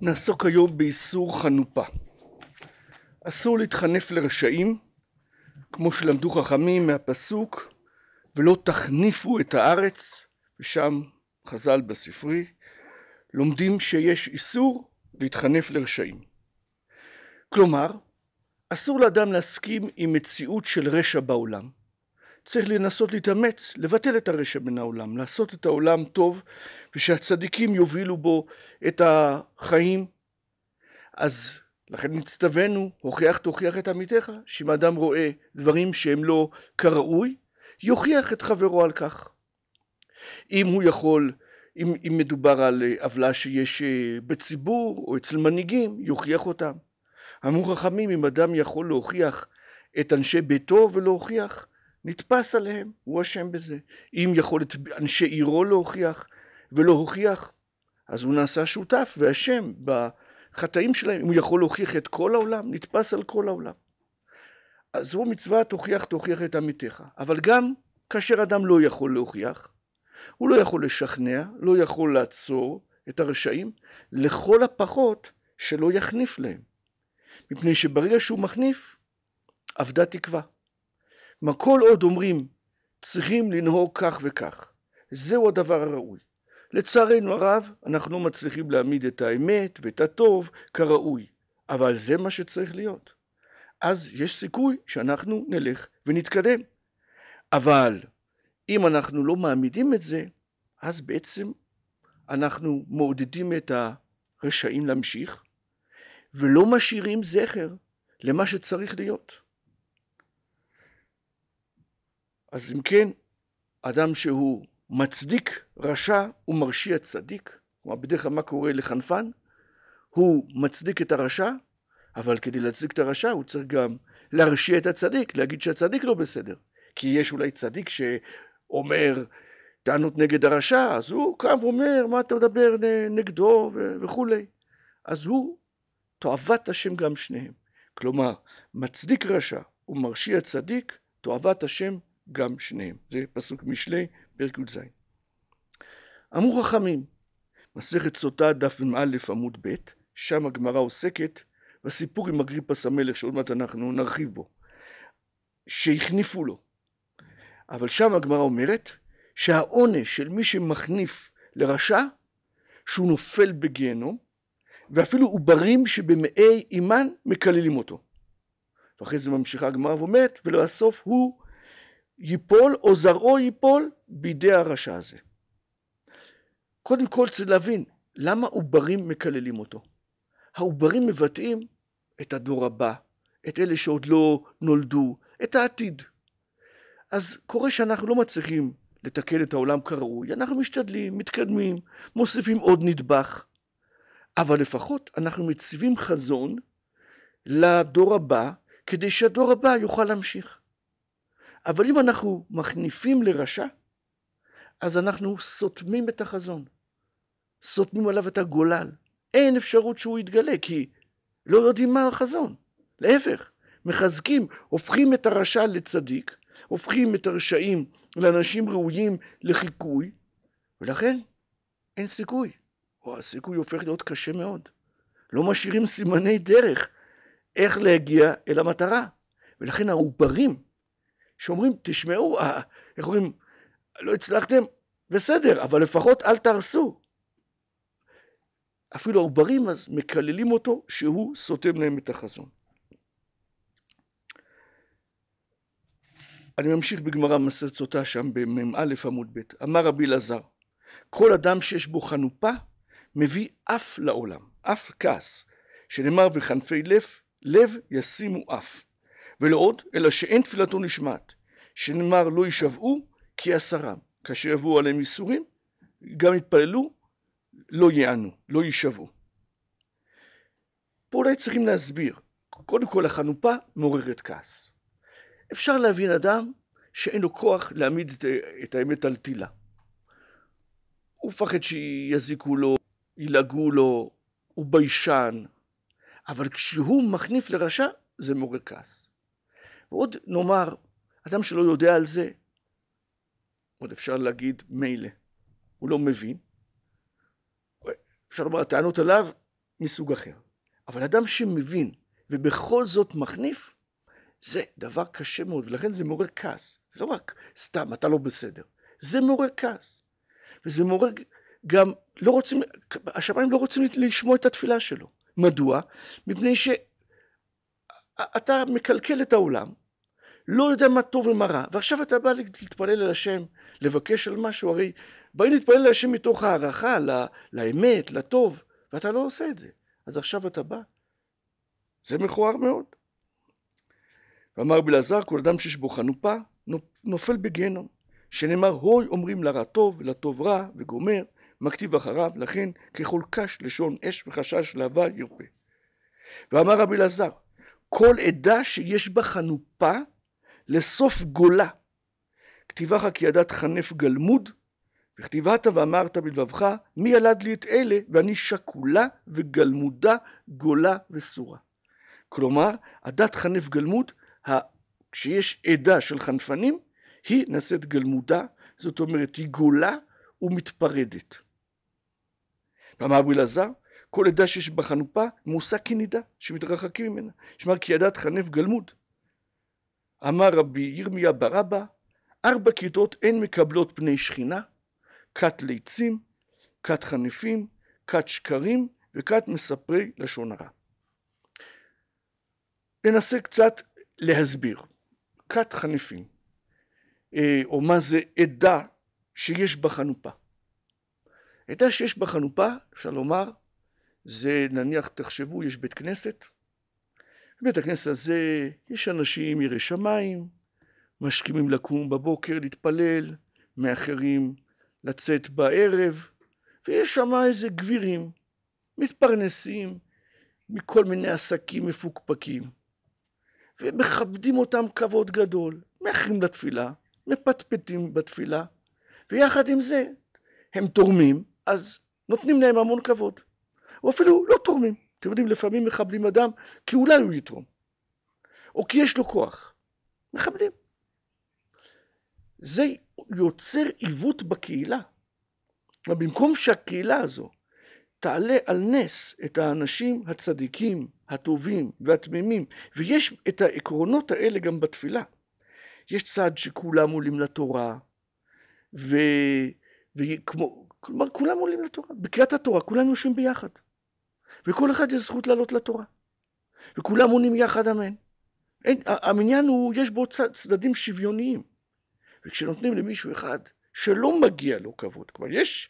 נעסוק היום באיסור חנופה. אסור להתחנף לרשעים, כמו שלמדו חכמים מהפסוק, ולא תחניפו את הארץ, ושם חז"ל בספרי, לומדים שיש איסור להתחנף לרשעים. כלומר, אסור לאדם להסכים עם מציאות של רשע בעולם. צריך לנסות להתאמץ, לבטל את הרשע מן העולם, לעשות את העולם טוב, ושהצדיקים יובילו בו את החיים. אז לכן נצטווינו, הוכיח תוכיח את עמיתך, שאם אדם רואה דברים שהם לא כראוי, יוכיח את חברו על כך. אם הוא יכול, אם, אם מדובר על עוולה שיש אה, בציבור או אצל מנהיגים, יוכיח אותם. אמרו חכמים, אם אדם יכול להוכיח את אנשי ביתו ולהוכיח, נתפס עליהם, הוא אשם בזה. אם יכול את אנשי עירו להוכיח ולא הוכיח, אז הוא נעשה שותף ואשם בחטאים שלהם. אם הוא יכול להוכיח את כל העולם, נתפס על כל העולם. אז זו מצווה תוכיח תוכיח את עמיתך. אבל גם כאשר אדם לא יכול להוכיח, הוא לא יכול לשכנע, לא יכול לעצור את הרשעים, לכל הפחות שלא יחניף להם. מפני שברגע שהוא מחניף, אבדה תקווה. כלומר, כל עוד אומרים צריכים לנהוג כך וכך, זהו הדבר הראוי. לצערנו הרב, אנחנו לא מצליחים להעמיד את האמת ואת הטוב כראוי, אבל זה מה שצריך להיות. אז יש סיכוי שאנחנו נלך ונתקדם. אבל אם אנחנו לא מעמידים את זה, אז בעצם אנחנו מעודדים את הרשעים להמשיך, ולא משאירים זכר למה שצריך להיות. אז אם כן, אדם שהוא מצדיק רשע ומרשיע צדיק, כלומר בדרך כלל מה קורה לחנפן? הוא מצדיק את הרשע, אבל כדי להצדיק את הרשע הוא צריך גם להרשיע את הצדיק, להגיד שהצדיק לא בסדר. כי יש אולי צדיק שאומר טענות נגד הרשע, אז הוא קם ואומר מה אתה מדבר נגדו וכולי. אז הוא תועבת השם גם שניהם. כלומר, מצדיק רשע ומרשיע צדיק, תועבת השם גם שניהם. זה פסוק משלי, פרק י"ז. אמרו חכמים, מסכת סוטה דף מ"א עמוד ב', שם הגמרא עוסקת בסיפור עם אגריפס המלך שעוד מעט אנחנו נרחיב בו, שהחניפו לו. אבל שם הגמרא אומרת שהעונש של מי שמחניף לרשע, שהוא נופל בגיהנום, ואפילו עוברים שבמאי אימן מקללים אותו. ואחרי זה ממשיכה הגמרא ואומרת, ולבסוף הוא ייפול או זרעו ייפול בידי הרשע הזה. קודם כל צריך להבין למה עוברים מקללים אותו. העוברים מבטאים את הדור הבא, את אלה שעוד לא נולדו, את העתיד. אז קורה שאנחנו לא מצליחים לתקן את העולם כראוי, אנחנו משתדלים, מתקדמים, מוסיפים עוד נדבך, אבל לפחות אנחנו מציבים חזון לדור הבא, כדי שהדור הבא יוכל להמשיך. אבל אם אנחנו מחניפים לרשע, אז אנחנו סותמים את החזון. סותמים עליו את הגולל. אין אפשרות שהוא יתגלה, כי לא יודעים מה החזון. להפך, מחזקים, הופכים את הרשע לצדיק, הופכים את הרשעים לאנשים ראויים לחיקוי, ולכן אין סיכוי, או הסיכוי הופך להיות קשה מאוד. לא משאירים סימני דרך איך להגיע אל המטרה, ולכן העוברים שאומרים, תשמעו, אה, איך אומרים, לא הצלחתם, בסדר, אבל לפחות אל תהרסו. אפילו העוברים אז מקללים אותו שהוא סותם להם את החזון. אני ממשיך בגמרא מסרת סוטה שם במ"א עמוד ב', אמר רבי אלעזר, כל אדם שיש בו חנופה מביא אף לעולם, אף כעס, שנאמר וחנפי לב, לב ישימו אף. ולא עוד, אלא שאין תפילתו נשמעת, שנאמר לא יישבעו כי עשרם, כאשר יבואו עליהם ייסורים, גם יתפללו, לא יענו, לא יישבעו. פה אולי צריכים להסביר, קודם כל החנופה מעוררת כעס. אפשר להבין אדם שאין לו כוח להעמיד את, את האמת על תילה. הוא מפחד שיזיקו לו, ילעגו לו, הוא ביישן, אבל כשהוא מחניף לרשע, זה מעורר כעס. ועוד נאמר, אדם שלא יודע על זה, עוד אפשר להגיד מילא, הוא לא מבין. אפשר לומר, הטענות עליו מסוג אחר. אבל אדם שמבין ובכל זאת מחניף, זה דבר קשה מאוד, ולכן זה מעורר כעס. זה לא רק סתם, אתה לא בסדר. זה מעורר כעס. וזה מעורר גם, לא רוצים, השמיים לא רוצים לשמוע את התפילה שלו. מדוע? מפני שאתה מקלקל את העולם, לא יודע מה טוב ומה רע, ועכשיו אתה בא להתפלל אל השם, לבקש על משהו, הרי באים להתפלל אל השם מתוך הערכה, לאמת, לטוב, ואתה לא עושה את זה. אז עכשיו אתה בא. זה מכוער מאוד. ואמר בלעזר, כל אדם שיש בו חנופה, נופל בגיהנום. שנאמר, הוי אומרים לרע טוב, לטוב רע, וגומר, מכתיב אחריו, לכן ככל קש לשון אש וחשש להבה ירפה. ואמר רבי אלעזר, כל עדה שיש בה חנופה לסוף גולה. כתיבך כי ידעת חנף גלמוד, וכתיבת ואמרת בלבבך, מי ילד לי את אלה, ואני שקולה וגלמודה, גולה וסורה. כלומר, עדת חנף גלמוד, כשיש עדה של חנפנים, היא נעשית גלמודה, זאת אומרת, היא גולה ומתפרדת. ואמר אבו אלעזר, כל עדה שיש בה חנופה, מושא כנידה, שמתרחקים ממנה. שמע כי עדת חנף גלמוד. אמר רבי ירמיה ברבא, ארבע כיתות אין מקבלות פני שכינה, כת ליצים, כת חנפים, כת שקרים וכת מספרי לשון הרע. ננסה קצת להסביר. כת חנפים, אה, או מה זה עדה שיש בה חנופה. עדה שיש בה חנופה, אפשר לומר, זה נניח, תחשבו, יש בית כנסת, בבית הכנסת הזה יש אנשים יראי שמיים, משכימים לקום בבוקר להתפלל, מאחרים לצאת בערב, ויש שם איזה גבירים, מתפרנסים מכל מיני עסקים מפוקפקים, ומכבדים אותם כבוד גדול, מאחרים לתפילה, מפטפטים בתפילה, ויחד עם זה הם תורמים, אז נותנים להם המון כבוד, או אפילו לא תורמים. אתם יודעים, לפעמים מכבדים אדם כי אולי הוא יתרום, או כי יש לו כוח. מכבדים. זה יוצר עיוות בקהילה. במקום שהקהילה הזו תעלה על נס את האנשים הצדיקים, הטובים והתמימים, ויש את העקרונות האלה גם בתפילה. יש צד שכולם עולים לתורה, ו... וכמו, כלומר כולם עולים לתורה, בקריאת התורה כולם יושבים ביחד. וכל אחד יש זכות לעלות לתורה. וכולם עונים יחד אמן. אין, המניין הוא, יש בו צד, צדדים שוויוניים. וכשנותנים למישהו אחד שלא מגיע לו כבוד, כלומר יש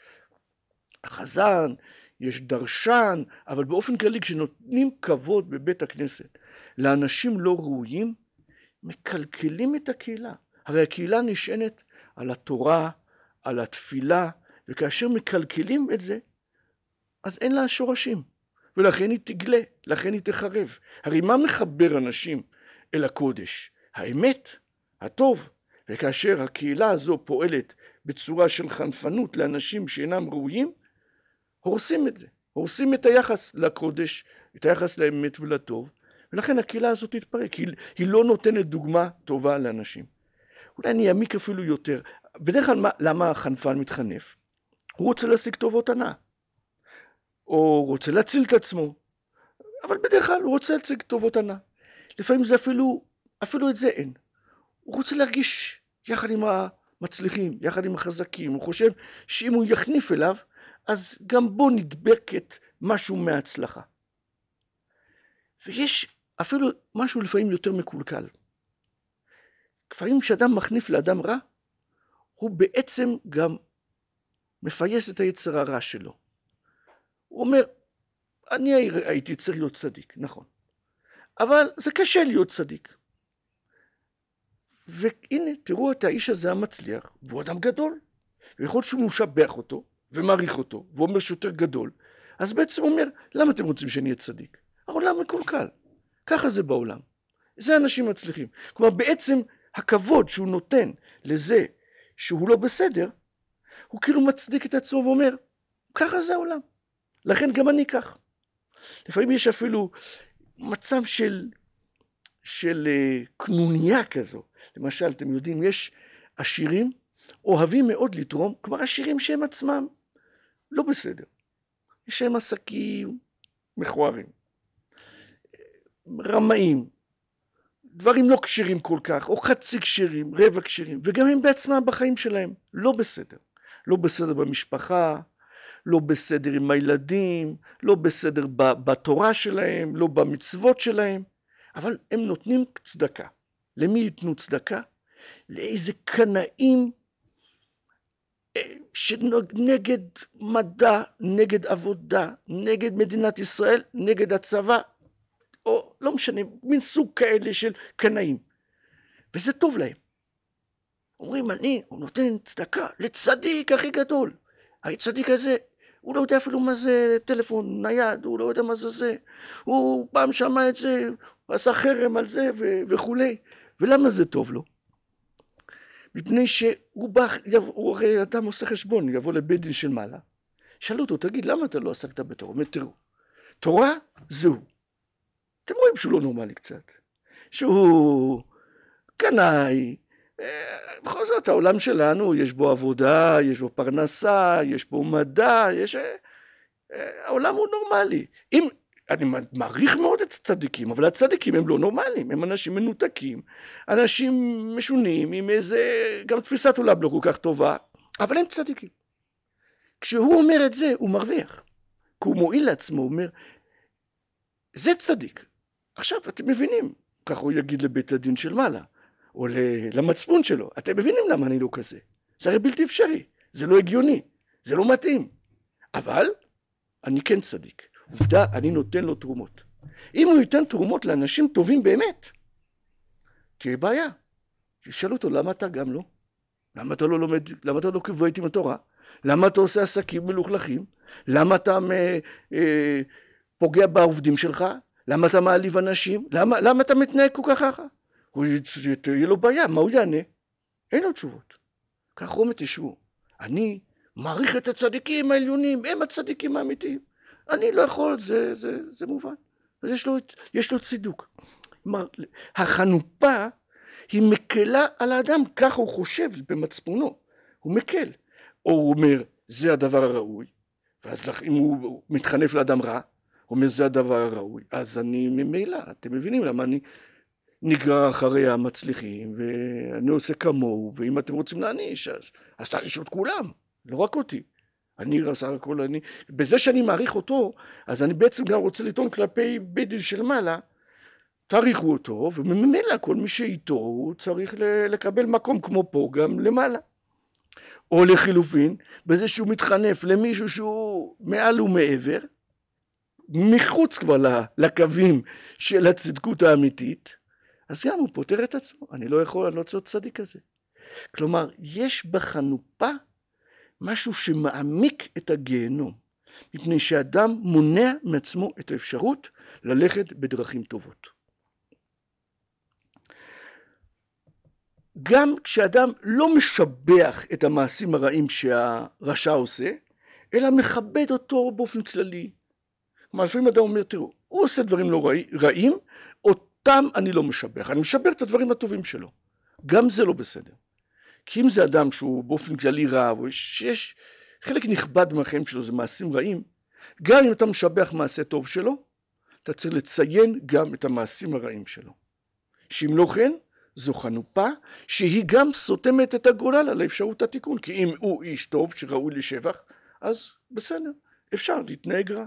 חזן, יש דרשן, אבל באופן כללי כשנותנים כבוד בבית הכנסת לאנשים לא ראויים, מקלקלים את הקהילה. הרי הקהילה נשענת על התורה, על התפילה, וכאשר מקלקלים את זה, אז אין לה שורשים. ולכן היא תגלה, לכן היא תחרב. הרי מה מחבר אנשים אל הקודש? האמת, הטוב. וכאשר הקהילה הזו פועלת בצורה של חנפנות לאנשים שאינם ראויים, הורסים את זה. הורסים את היחס לקודש, את היחס לאמת ולטוב, ולכן הקהילה הזאת תתפרק. היא, היא לא נותנת דוגמה טובה לאנשים. אולי אני אעמיק אפילו יותר. בדרך כלל, למה החנפן מתחנף? הוא רוצה להשיג טובות הנאה. או רוצה להציל את עצמו, אבל בדרך כלל הוא רוצה להציג טובות הנאה. לפעמים זה אפילו, אפילו את זה אין. הוא רוצה להרגיש יחד עם המצליחים, יחד עם החזקים, הוא חושב שאם הוא יחניף אליו, אז גם בו נדבקת משהו מההצלחה. ויש אפילו משהו לפעמים יותר מקולקל. לפעמים כשאדם מחניף לאדם רע, הוא בעצם גם מפייס את היצר הרע שלו. הוא אומר, אני הייתי צריך להיות צדיק, נכון. אבל זה קשה להיות צדיק. והנה, תראו את האיש הזה המצליח, והוא אדם גדול. ויכול להיות שהוא משבח אותו, ומעריך אותו, ואומר שיותר גדול, אז בעצם הוא אומר, למה אתם רוצים שאני אהיה צדיק? העולם מקולקל. ככה זה בעולם. זה אנשים מצליחים. כלומר, בעצם הכבוד שהוא נותן לזה שהוא לא בסדר, הוא כאילו מצדיק את עצמו ואומר, ככה זה העולם. לכן גם אני כך. לפעמים יש אפילו מצב של, של uh, קנוניה כזו. למשל, אתם יודעים, יש עשירים אוהבים מאוד לתרום, כלומר עשירים שהם עצמם לא בסדר. יש להם עסקים, מכוערים, רמאים, דברים לא כשרים כל כך, או חצי כשרים, רבע כשרים, וגם הם בעצמם בחיים שלהם לא בסדר. לא בסדר במשפחה, לא בסדר עם הילדים, לא בסדר בתורה שלהם, לא במצוות שלהם, אבל הם נותנים צדקה. למי ייתנו צדקה? לאיזה קנאים אה, שנגד מדע, נגד עבודה, נגד מדינת ישראל, נגד הצבא, או לא משנה, מין סוג כאלה של קנאים. וזה טוב להם. אומרים, אני, נותן צדקה לצדיק הכי גדול. הצדיק הזה, הוא לא יודע אפילו מה זה טלפון נייד, הוא לא יודע מה זה זה. הוא פעם שמע את זה, הוא עשה חרם על זה וכולי. ולמה זה טוב לו? מפני שהוא בא, הוא הרי אדם עושה חשבון, יבוא לבית דין של מעלה. שאלו אותו, תגיד, למה אתה לא עסקת בתורה? הוא אומר, תראו, תורה זה הוא. אתם רואים שהוא לא נורמלי קצת. שהוא קנאי, בכל זאת העולם שלנו יש בו עבודה, יש בו פרנסה, יש בו מדע, יש... אה, אה, העולם הוא נורמלי. אם... אני מעריך מאוד את הצדיקים, אבל הצדיקים הם לא נורמליים, הם אנשים מנותקים, אנשים משונים עם איזה, גם תפיסת עולם לא כל כך טובה, אבל הם צדיקים. כשהוא אומר את זה, הוא מרוויח. כי הוא מועיל לעצמו, הוא אומר, זה צדיק. עכשיו, אתם מבינים, כך הוא יגיד לבית הדין של מעלה. או למצפון שלו. אתם מבינים למה אני לא כזה? זה הרי בלתי אפשרי, זה לא הגיוני, זה לא מתאים. אבל אני כן צדיק. עובדה, אני נותן לו תרומות. אם הוא ייתן תרומות לאנשים טובים באמת, תהיה בעיה. תשאל אותו, למה אתה גם לא? למה אתה לא לומד, למה אתה לא איתי עם התורה? למה אתה עושה עסקים מלוכלכים? למה אתה אה, פוגע בעובדים שלך? למה אתה מעליב אנשים? למה, למה אתה מתנהג כל כך ככה? תהיה לו בעיה, מה הוא יענה? אין לו תשובות. כך רומא תשבו. אני מעריך את הצדיקים העליונים, הם הצדיקים האמיתיים. אני לא יכול, זה, זה, זה מובן. אז יש לו, יש לו צידוק. כלומר, החנופה היא מקלה על האדם, ככה הוא חושב במצפונו. הוא מקל. או הוא אומר, זה הדבר הראוי, ואז אם הוא מתחנף לאדם רע, הוא אומר, זה הדבר הראוי, אז אני ממילא, אתם מבינים למה אני נגרר אחרי המצליחים, ואני עושה כמוהו, ואם אתם רוצים להעניש, אז, אז תענישו את כולם, לא רק אותי. אני בסך הכל, אני, בזה שאני מעריך אותו, אז אני בעצם גם רוצה לטעון כלפי בית דין של מעלה, תעריכו אותו, וממילא כל מי שאיתו הוא צריך לקבל מקום כמו פה גם למעלה. או לחילופין, בזה שהוא מתחנף למישהו שהוא מעל ומעבר, מחוץ כבר לקווים של הצדקות האמיתית, אז גם הוא פותר את עצמו. אני לא יכול, אני לא להיות צדיק כזה. כלומר, יש בחנופה משהו שמעמיק את הגיהנום, מפני שאדם מונע מעצמו את האפשרות ללכת בדרכים טובות. גם כשאדם לא משבח את המעשים הרעים שהרשע עושה, אלא מכבד אותו באופן כללי. כלומר, לפעמים אדם אומר, תראו, הוא עושה דברים לא רעים, אותם אני לא משבח, אני משבח את הדברים הטובים שלו. גם זה לא בסדר. כי אם זה אדם שהוא באופן כללי רע, או שיש חלק נכבד מהחיים שלו זה מעשים רעים, גם אם אתה משבח מעשה טוב שלו, אתה צריך לציין גם את המעשים הרעים שלו. שאם לא כן, זו חנופה שהיא גם סותמת את הגולל על אפשרות התיקון, כי אם הוא איש טוב שראוי לשבח, אז בסדר, אפשר להתנהג רע.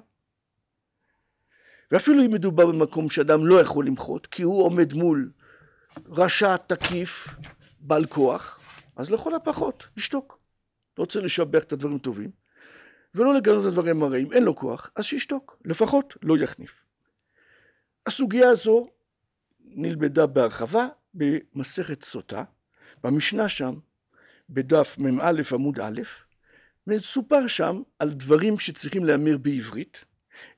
ואפילו אם מדובר במקום שאדם לא יכול למחות, כי הוא עומד מול רשע תקיף, בעל כוח, אז לכל הפחות, לשתוק. לא רוצה לשבח את הדברים הטובים, ולא לגנות את הדברים הרעים, אין לו כוח, אז שישתוק, לפחות לא יחניף. הסוגיה הזו נלמדה בהרחבה במסכת סוטה, במשנה שם, בדף מ"א עמוד א', מסופר שם על דברים שצריכים להמיר בעברית,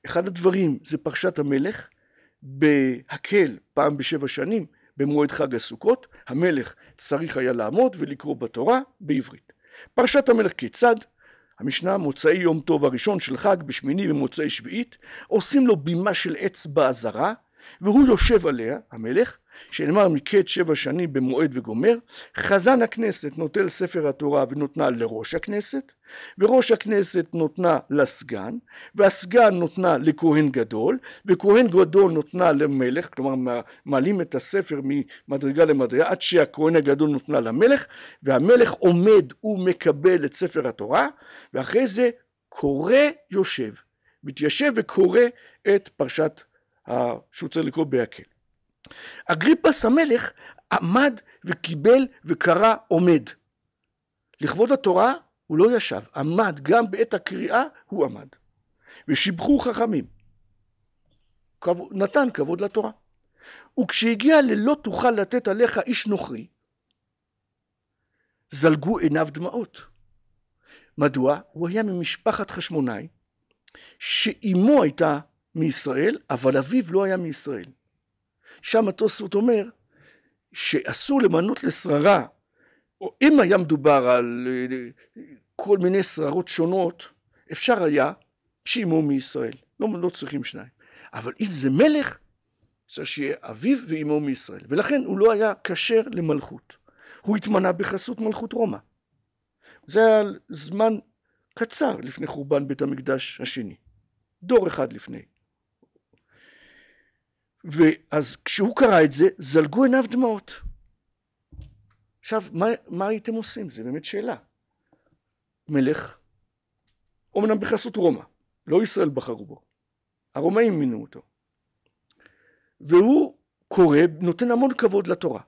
אחד הדברים זה פרשת המלך, בהקל פעם בשבע שנים, במועד חג הסוכות, המלך צריך היה לעמוד ולקרוא בתורה בעברית. פרשת המלך כיצד? המשנה מוצאי יום טוב הראשון של חג בשמיני ומוצאי שביעית, עושים לו בימה של עץ בעזרה, והוא יושב עליה, המלך, שנאמר מקץ שבע שנים במועד וגומר, חזן הכנסת נוטל ספר התורה ונותנה לראש הכנסת, וראש הכנסת נותנה לסגן, והסגן נותנה לכהן גדול, וכהן גדול נותנה למלך, כלומר מעלים את הספר ממדרגה למדרגה עד שהכהן הגדול נותנה למלך, והמלך עומד ומקבל את ספר התורה, ואחרי זה קורא יושב, מתיישב וקורא את פרשת שהוא צריך לקרוא בהקל. אגריפס המלך עמד וקיבל וקרא עומד. לכבוד התורה הוא לא ישב, עמד, גם בעת הקריאה הוא עמד. ושיבחו חכמים. נתן כבוד לתורה. וכשהגיע ללא תוכל לתת עליך איש נוכרי, זלגו עיניו דמעות. מדוע? הוא היה ממשפחת חשמונאי, שאימו הייתה מישראל, אבל אביו לא היה מישראל. שם התוספות אומר שאסור למנות לשררה, או אם היה מדובר על אה, כל מיני שררות שונות, אפשר היה שאימו מישראל, לא, לא צריכים שניים. אבל אם זה מלך, צריך שיהיה אביו ואימו מישראל, ולכן הוא לא היה כשר למלכות. הוא התמנה בחסות מלכות רומא. זה היה זמן קצר לפני חורבן בית המקדש השני, דור אחד לפני. ואז כשהוא קרא את זה, זלגו עיניו דמעות. עכשיו, מה, מה הייתם עושים? זו באמת שאלה. מלך, אומנם בחסות רומא, לא ישראל בחרו בו, הרומאים מינו אותו. והוא קורא, נותן המון כבוד לתורה.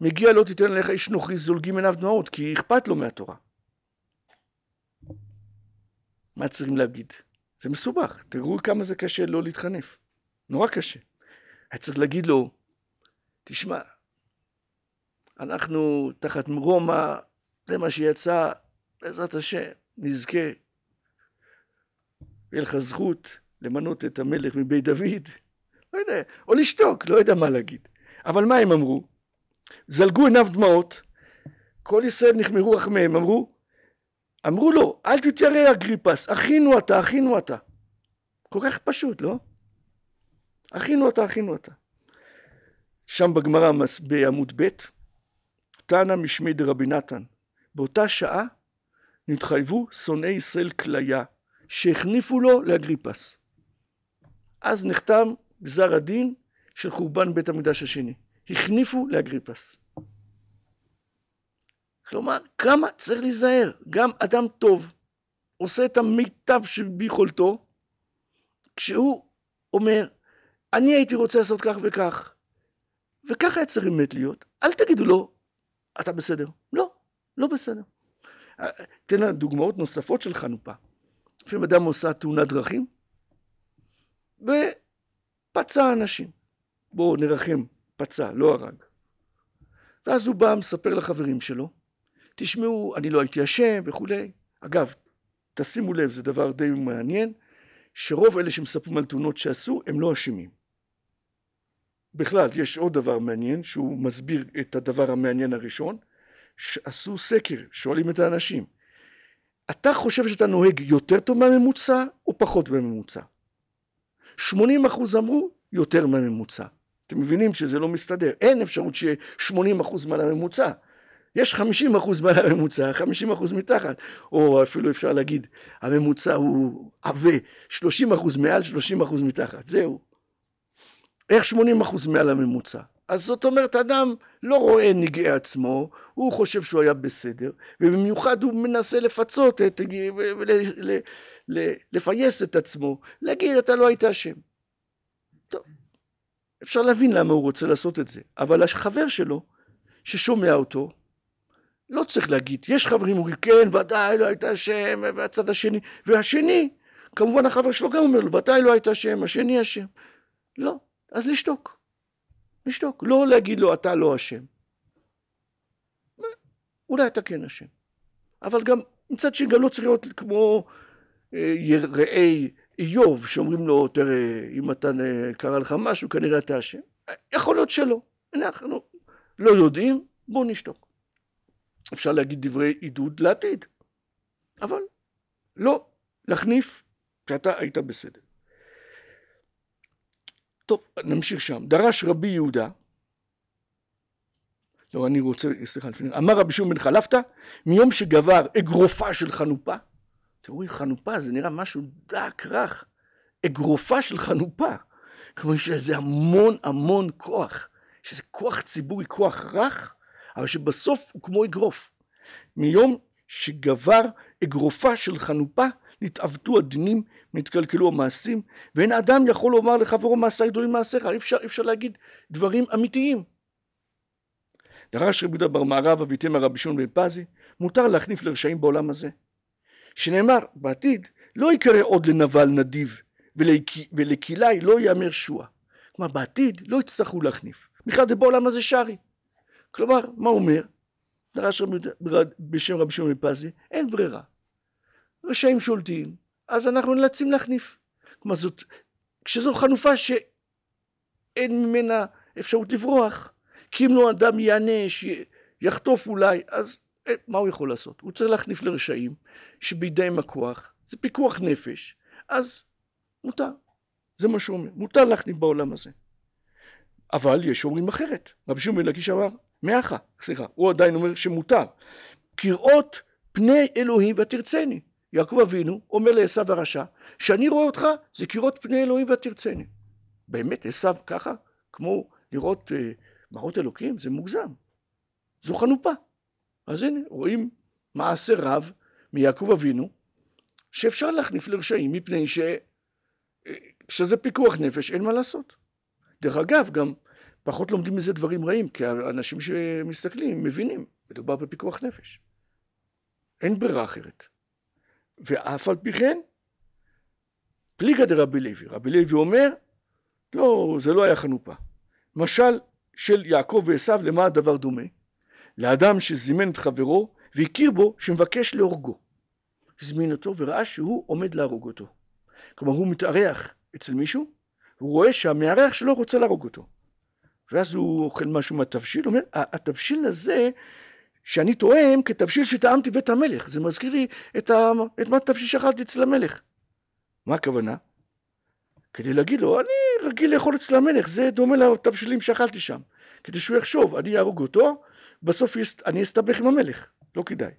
מגיע לא תיתן עליך איש נוכרי זולגים עיניו דמעות, כי אכפת לו מהתורה. מה צריכים להגיד? זה מסובך, תראו כמה זה קשה לא להתחנף. נורא קשה. היה צריך להגיד לו, תשמע, אנחנו תחת רומא, זה מה שיצא, בעזרת השם, נזכה. יהיה לך זכות למנות את המלך מבית דוד, לא יודע, או לשתוק, לא יודע מה להגיד. אבל מה הם אמרו? זלגו עיניו דמעות, כל ישראל נחמרו רחמיהם, אמרו, אמרו לו, אל תתיירא אגריפס, אחינו אתה, אחינו אתה. כל כך פשוט, לא? אחינו אתה, אחינו אתה. שם בגמרא בעמוד ב', תנא משמי דרבי נתן. באותה שעה נתחייבו שונאי ישראל כליה, שהחניפו לו לאגריפס. אז נחתם גזר הדין של חורבן בית המקדש השני. החניפו לאגריפס. כלומר, כמה צריך להיזהר. גם אדם טוב עושה את המיטב שביכולתו, כשהוא אומר, אני הייתי רוצה לעשות כך וכך, וככה היה צריך באמת להיות. אל תגידו לו, אתה בסדר. לא, לא בסדר. תן לנו דוגמאות נוספות של חנופה. לפעמים אדם עושה תאונת דרכים, ופצע אנשים. בואו נרחם, פצע, לא הרג. ואז הוא בא, מספר לחברים שלו, תשמעו, אני לא הייתי אשם וכולי. אגב, תשימו לב, זה דבר די מעניין, שרוב אלה שמספרים על תאונות שעשו, הם לא אשמים. בכלל, יש עוד דבר מעניין, שהוא מסביר את הדבר המעניין הראשון, שעשו סקר, שואלים את האנשים, אתה חושב שאתה נוהג יותר טוב מהממוצע או פחות מהממוצע? 80% אמרו יותר מהממוצע. אתם מבינים שזה לא מסתדר, אין אפשרות שיהיה 80% מעל הממוצע. יש 50% מעל הממוצע, 50% מתחת, או אפילו אפשר להגיד, הממוצע הוא עבה, 30% מעל, 30% מתחת, זהו. איך 80 אחוז מעל הממוצע? אז זאת אומרת, אדם לא רואה נגעי עצמו, הוא חושב שהוא היה בסדר, ובמיוחד הוא מנסה לפצות, את, לפייס את עצמו, להגיד, אתה לא היית אשם. טוב, אפשר להבין למה הוא רוצה לעשות את זה, אבל החבר שלו, ששומע אותו, לא צריך להגיד, יש חברים אומרים, כן, ודאי לא היית אשם, והצד השני, והשני, כמובן החבר שלו גם אומר לו, ודאי לא היית אשם, השני אשם. לא, אז לשתוק. לשתוק. לא להגיד לו, אתה לא אשם. אולי אתה כן אשם. אבל גם, מצד שני, גם לא צריך להיות כמו אה, יראי איוב, שאומרים לו, תראה, אם אתה קרה לך משהו, כנראה אתה אשם. יכול להיות שלא. אנחנו לא יודעים, בואו נשתוק. אפשר להגיד דברי עידוד לעתיד, אבל לא להחניף שאתה היית בסדר. טוב, נמשיך שם. דרש רבי יהודה לא, אני רוצה, סליחה, לפני, אמר רבי שמעון בן חלפתא, מיום שגבר אגרופה של חנופה, אתם רואים, חנופה זה נראה משהו דק, רך, אגרופה של חנופה, כלומר יש לזה המון המון כוח, יש איזה כוח ציבורי, כוח רך, אבל שבסוף הוא כמו אגרוף. מיום שגבר אגרופה של חנופה, נתעוותו הדינים, נתקלקלו המעשים, ואין אדם יכול לומר לחברו מעשה גדולים מעשיך, אי אפשר, אפשר להגיד דברים אמיתיים. דרש רבי יהודה בר מערב אביתם הרבי שמעון בן פזי, מותר להחניף לרשעים בעולם הזה. שנאמר בעתיד, לא יקרא עוד לנבל נדיב, ולקילאי לא יאמר שועה. כלומר בעתיד לא יצטרכו להחניף. בכלל זה בעולם הזה שרי. כלומר, מה אומר? דרש רבי, בשם רבי שמעון בן פזי, אין ברירה. רשעים שולטים, אז אנחנו נאלצים להחניף. כלומר זאת, כשזו חנופה שאין ממנה אפשרות לברוח, כי אם לא אדם ייענש, יחטוף אולי, אז אה, מה הוא יכול לעשות? הוא צריך להחניף לרשעים שבידיהם הכוח, זה פיקוח נפש, אז מותר. זה מה שהוא אומר, מותר להחניף בעולם הזה. אבל יש אומרים אחרת. רבי שמעון בן לקיש אמר, מאחה, סליחה, הוא עדיין אומר שמותר. כראות פני אלוהים ותרצני. יעקב אבינו אומר לעשו הרשע, שאני רואה אותך זה כראות פני אלוהים ותרצני. באמת עשו ככה? כמו לראות uh, מראות אלוקים? זה מוגזם. זו חנופה. אז הנה, רואים מעשה רב מיעקב אבינו, שאפשר להחניף לרשעים מפני ש... שזה פיקוח נפש, אין מה לעשות. דרך אגב, גם פחות לומדים מזה דברים רעים, כי האנשים שמסתכלים מבינים, מדובר בפיקוח נפש. אין ברירה אחרת. ואף על פי כן, פליגא דרבי לוי. רבי לוי אומר, לא, זה לא היה חנופה. משל של יעקב ועשו, למה הדבר דומה? לאדם שזימן את חברו והכיר בו שמבקש להורגו. הזמין אותו וראה שהוא עומד להרוג אותו. כלומר, הוא מתארח אצל מישהו, הוא רואה שהמארח שלו רוצה להרוג אותו. ואז הוא אוכל משהו מהתבשיל, הוא אומר, התבשיל הזה שאני טועם כתבשיל שטעמתי בית המלך. זה מזכיר לי את, ה... את מה התבשיל שאכלתי אצל המלך. מה הכוונה? כדי להגיד לו, אני רגיל לאכול אצל המלך, זה דומה לתבשילים שאכלתי שם. כדי שהוא יחשוב, אני אהרוג אותו, בסוף אני אסתבך עם המלך. לא כדאי.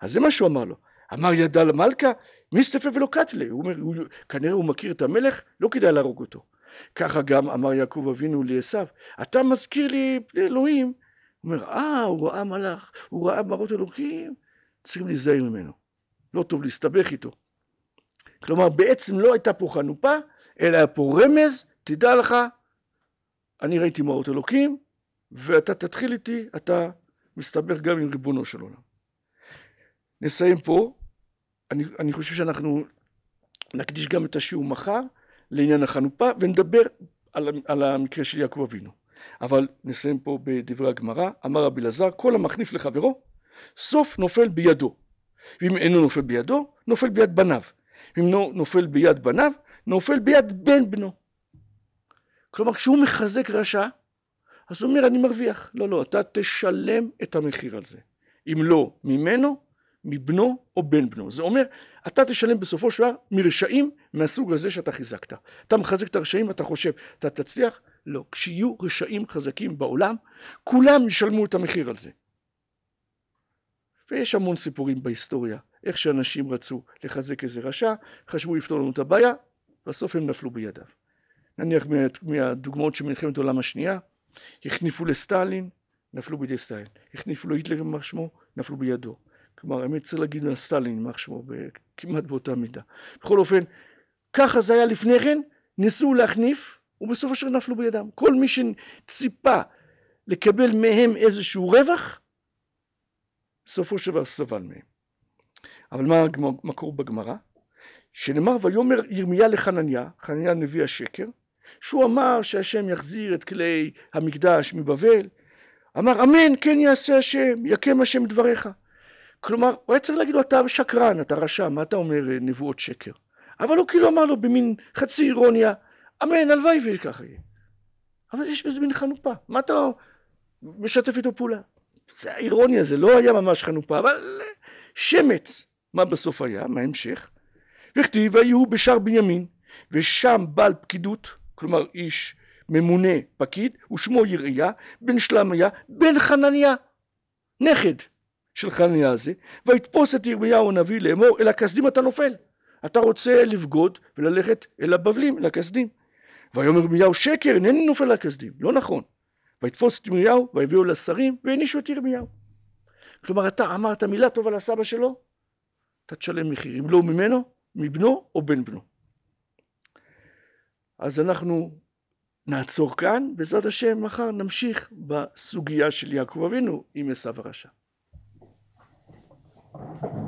אז זה מה שהוא אמר לו. אמר ידע למלכה, מסתפה ולא קטלה. הוא אומר, הוא, כנראה הוא מכיר את המלך, לא כדאי להרוג אותו. ככה גם אמר יעקב אבינו לעשו, אתה מזכיר לי אלוהים הוא אומר, אה, הוא ראה מלאך, הוא ראה מראות אלוקים, צריכים להיזהר ממנו. לא טוב להסתבך איתו. כלומר, בעצם לא הייתה פה חנופה, אלא היה פה רמז, תדע לך, אני ראיתי מראות אלוקים, ואתה תתחיל איתי, אתה מסתבך גם עם ריבונו של עולם. נסיים פה. אני, אני חושב שאנחנו נקדיש גם את השיעור מחר לעניין החנופה, ונדבר על, על המקרה של יעקב אבינו. אבל נסיים פה בדברי הגמרא, אמר רבי אלעזר, כל המחניף לחברו, סוף נופל בידו. ואם אינו נופל בידו, נופל ביד בניו. ואם לא נופל ביד בניו, נופל ביד בן בנו. כלומר, כשהוא מחזק רשע, אז הוא אומר, אני מרוויח. לא, לא, אתה תשלם את המחיר על זה. אם לא ממנו, מבנו או בן בנו. זה אומר, אתה תשלם בסופו של דבר מרשעים מהסוג הזה שאתה חיזקת. אתה מחזק את הרשעים, אתה חושב, אתה תצליח, לא. כשיהיו רשעים חזקים בעולם, כולם ישלמו את המחיר על זה. ויש המון סיפורים בהיסטוריה, איך שאנשים רצו לחזק איזה רשע, חשבו לפתור לנו את הבעיה, בסוף הם נפלו בידיו. נניח מהדוגמאות של מלחמת העולם השנייה, החניפו לסטלין, נפלו בידי סטלין. החניפו להיטלר יימח שמו, נפלו בידו. כלומר, האמת צריך להגיד לסטלין יימח שמו, כמעט באותה מידה. בכל אופן, ככה זה היה לפני כן, ניסו להחניף, ובסופו של נפלו בידם. כל מי שציפה לקבל מהם איזשהו רווח, בסופו של דבר סבל מהם. אבל מה המקור בגמרא? שנאמר ויאמר ירמיה לחנניה, חנניה נביא השקר, שהוא אמר שהשם יחזיר את כלי המקדש מבבל, אמר אמן כן יעשה השם, יקם השם דבריך. כלומר, הוא היה צריך להגיד לו אתה שקרן, אתה רשע, מה אתה אומר נבואות שקר? אבל הוא כאילו אמר לו במין חצי אירוניה, אמן, הלוואי וככה יהיה. אבל יש בזה מין חנופה. מה אתה משתף איתו פעולה? זה האירוניה, זה לא היה ממש חנופה, אבל שמץ. מה בסוף היה? מה ההמשך? וכתיב היו בשער בנימין, ושם בעל פקידות, כלומר איש ממונה פקיד, ושמו ירעיה, בן שלמיה, בן חנניה, נכד של חנניה הזה, ויתפוס את ירמיהו הנביא לאמור, אל הכסדים אתה נופל. אתה רוצה לבגוד וללכת אל הבבלים, אל הכסדים. ויאמר ירמיהו שקר אינני נופל על הכסדים. לא נכון. ויתפוס את ירמיהו ויביאו לשרים והענישו את ירמיהו. כלומר אתה אמרת מילה טובה לסבא שלו אתה תשלם מחיר אם לא ממנו מבנו או בן בנו. אז אנחנו נעצור כאן בעזרת השם מחר נמשיך בסוגיה של יעקב אבינו עם עשו הרשע. Thank you.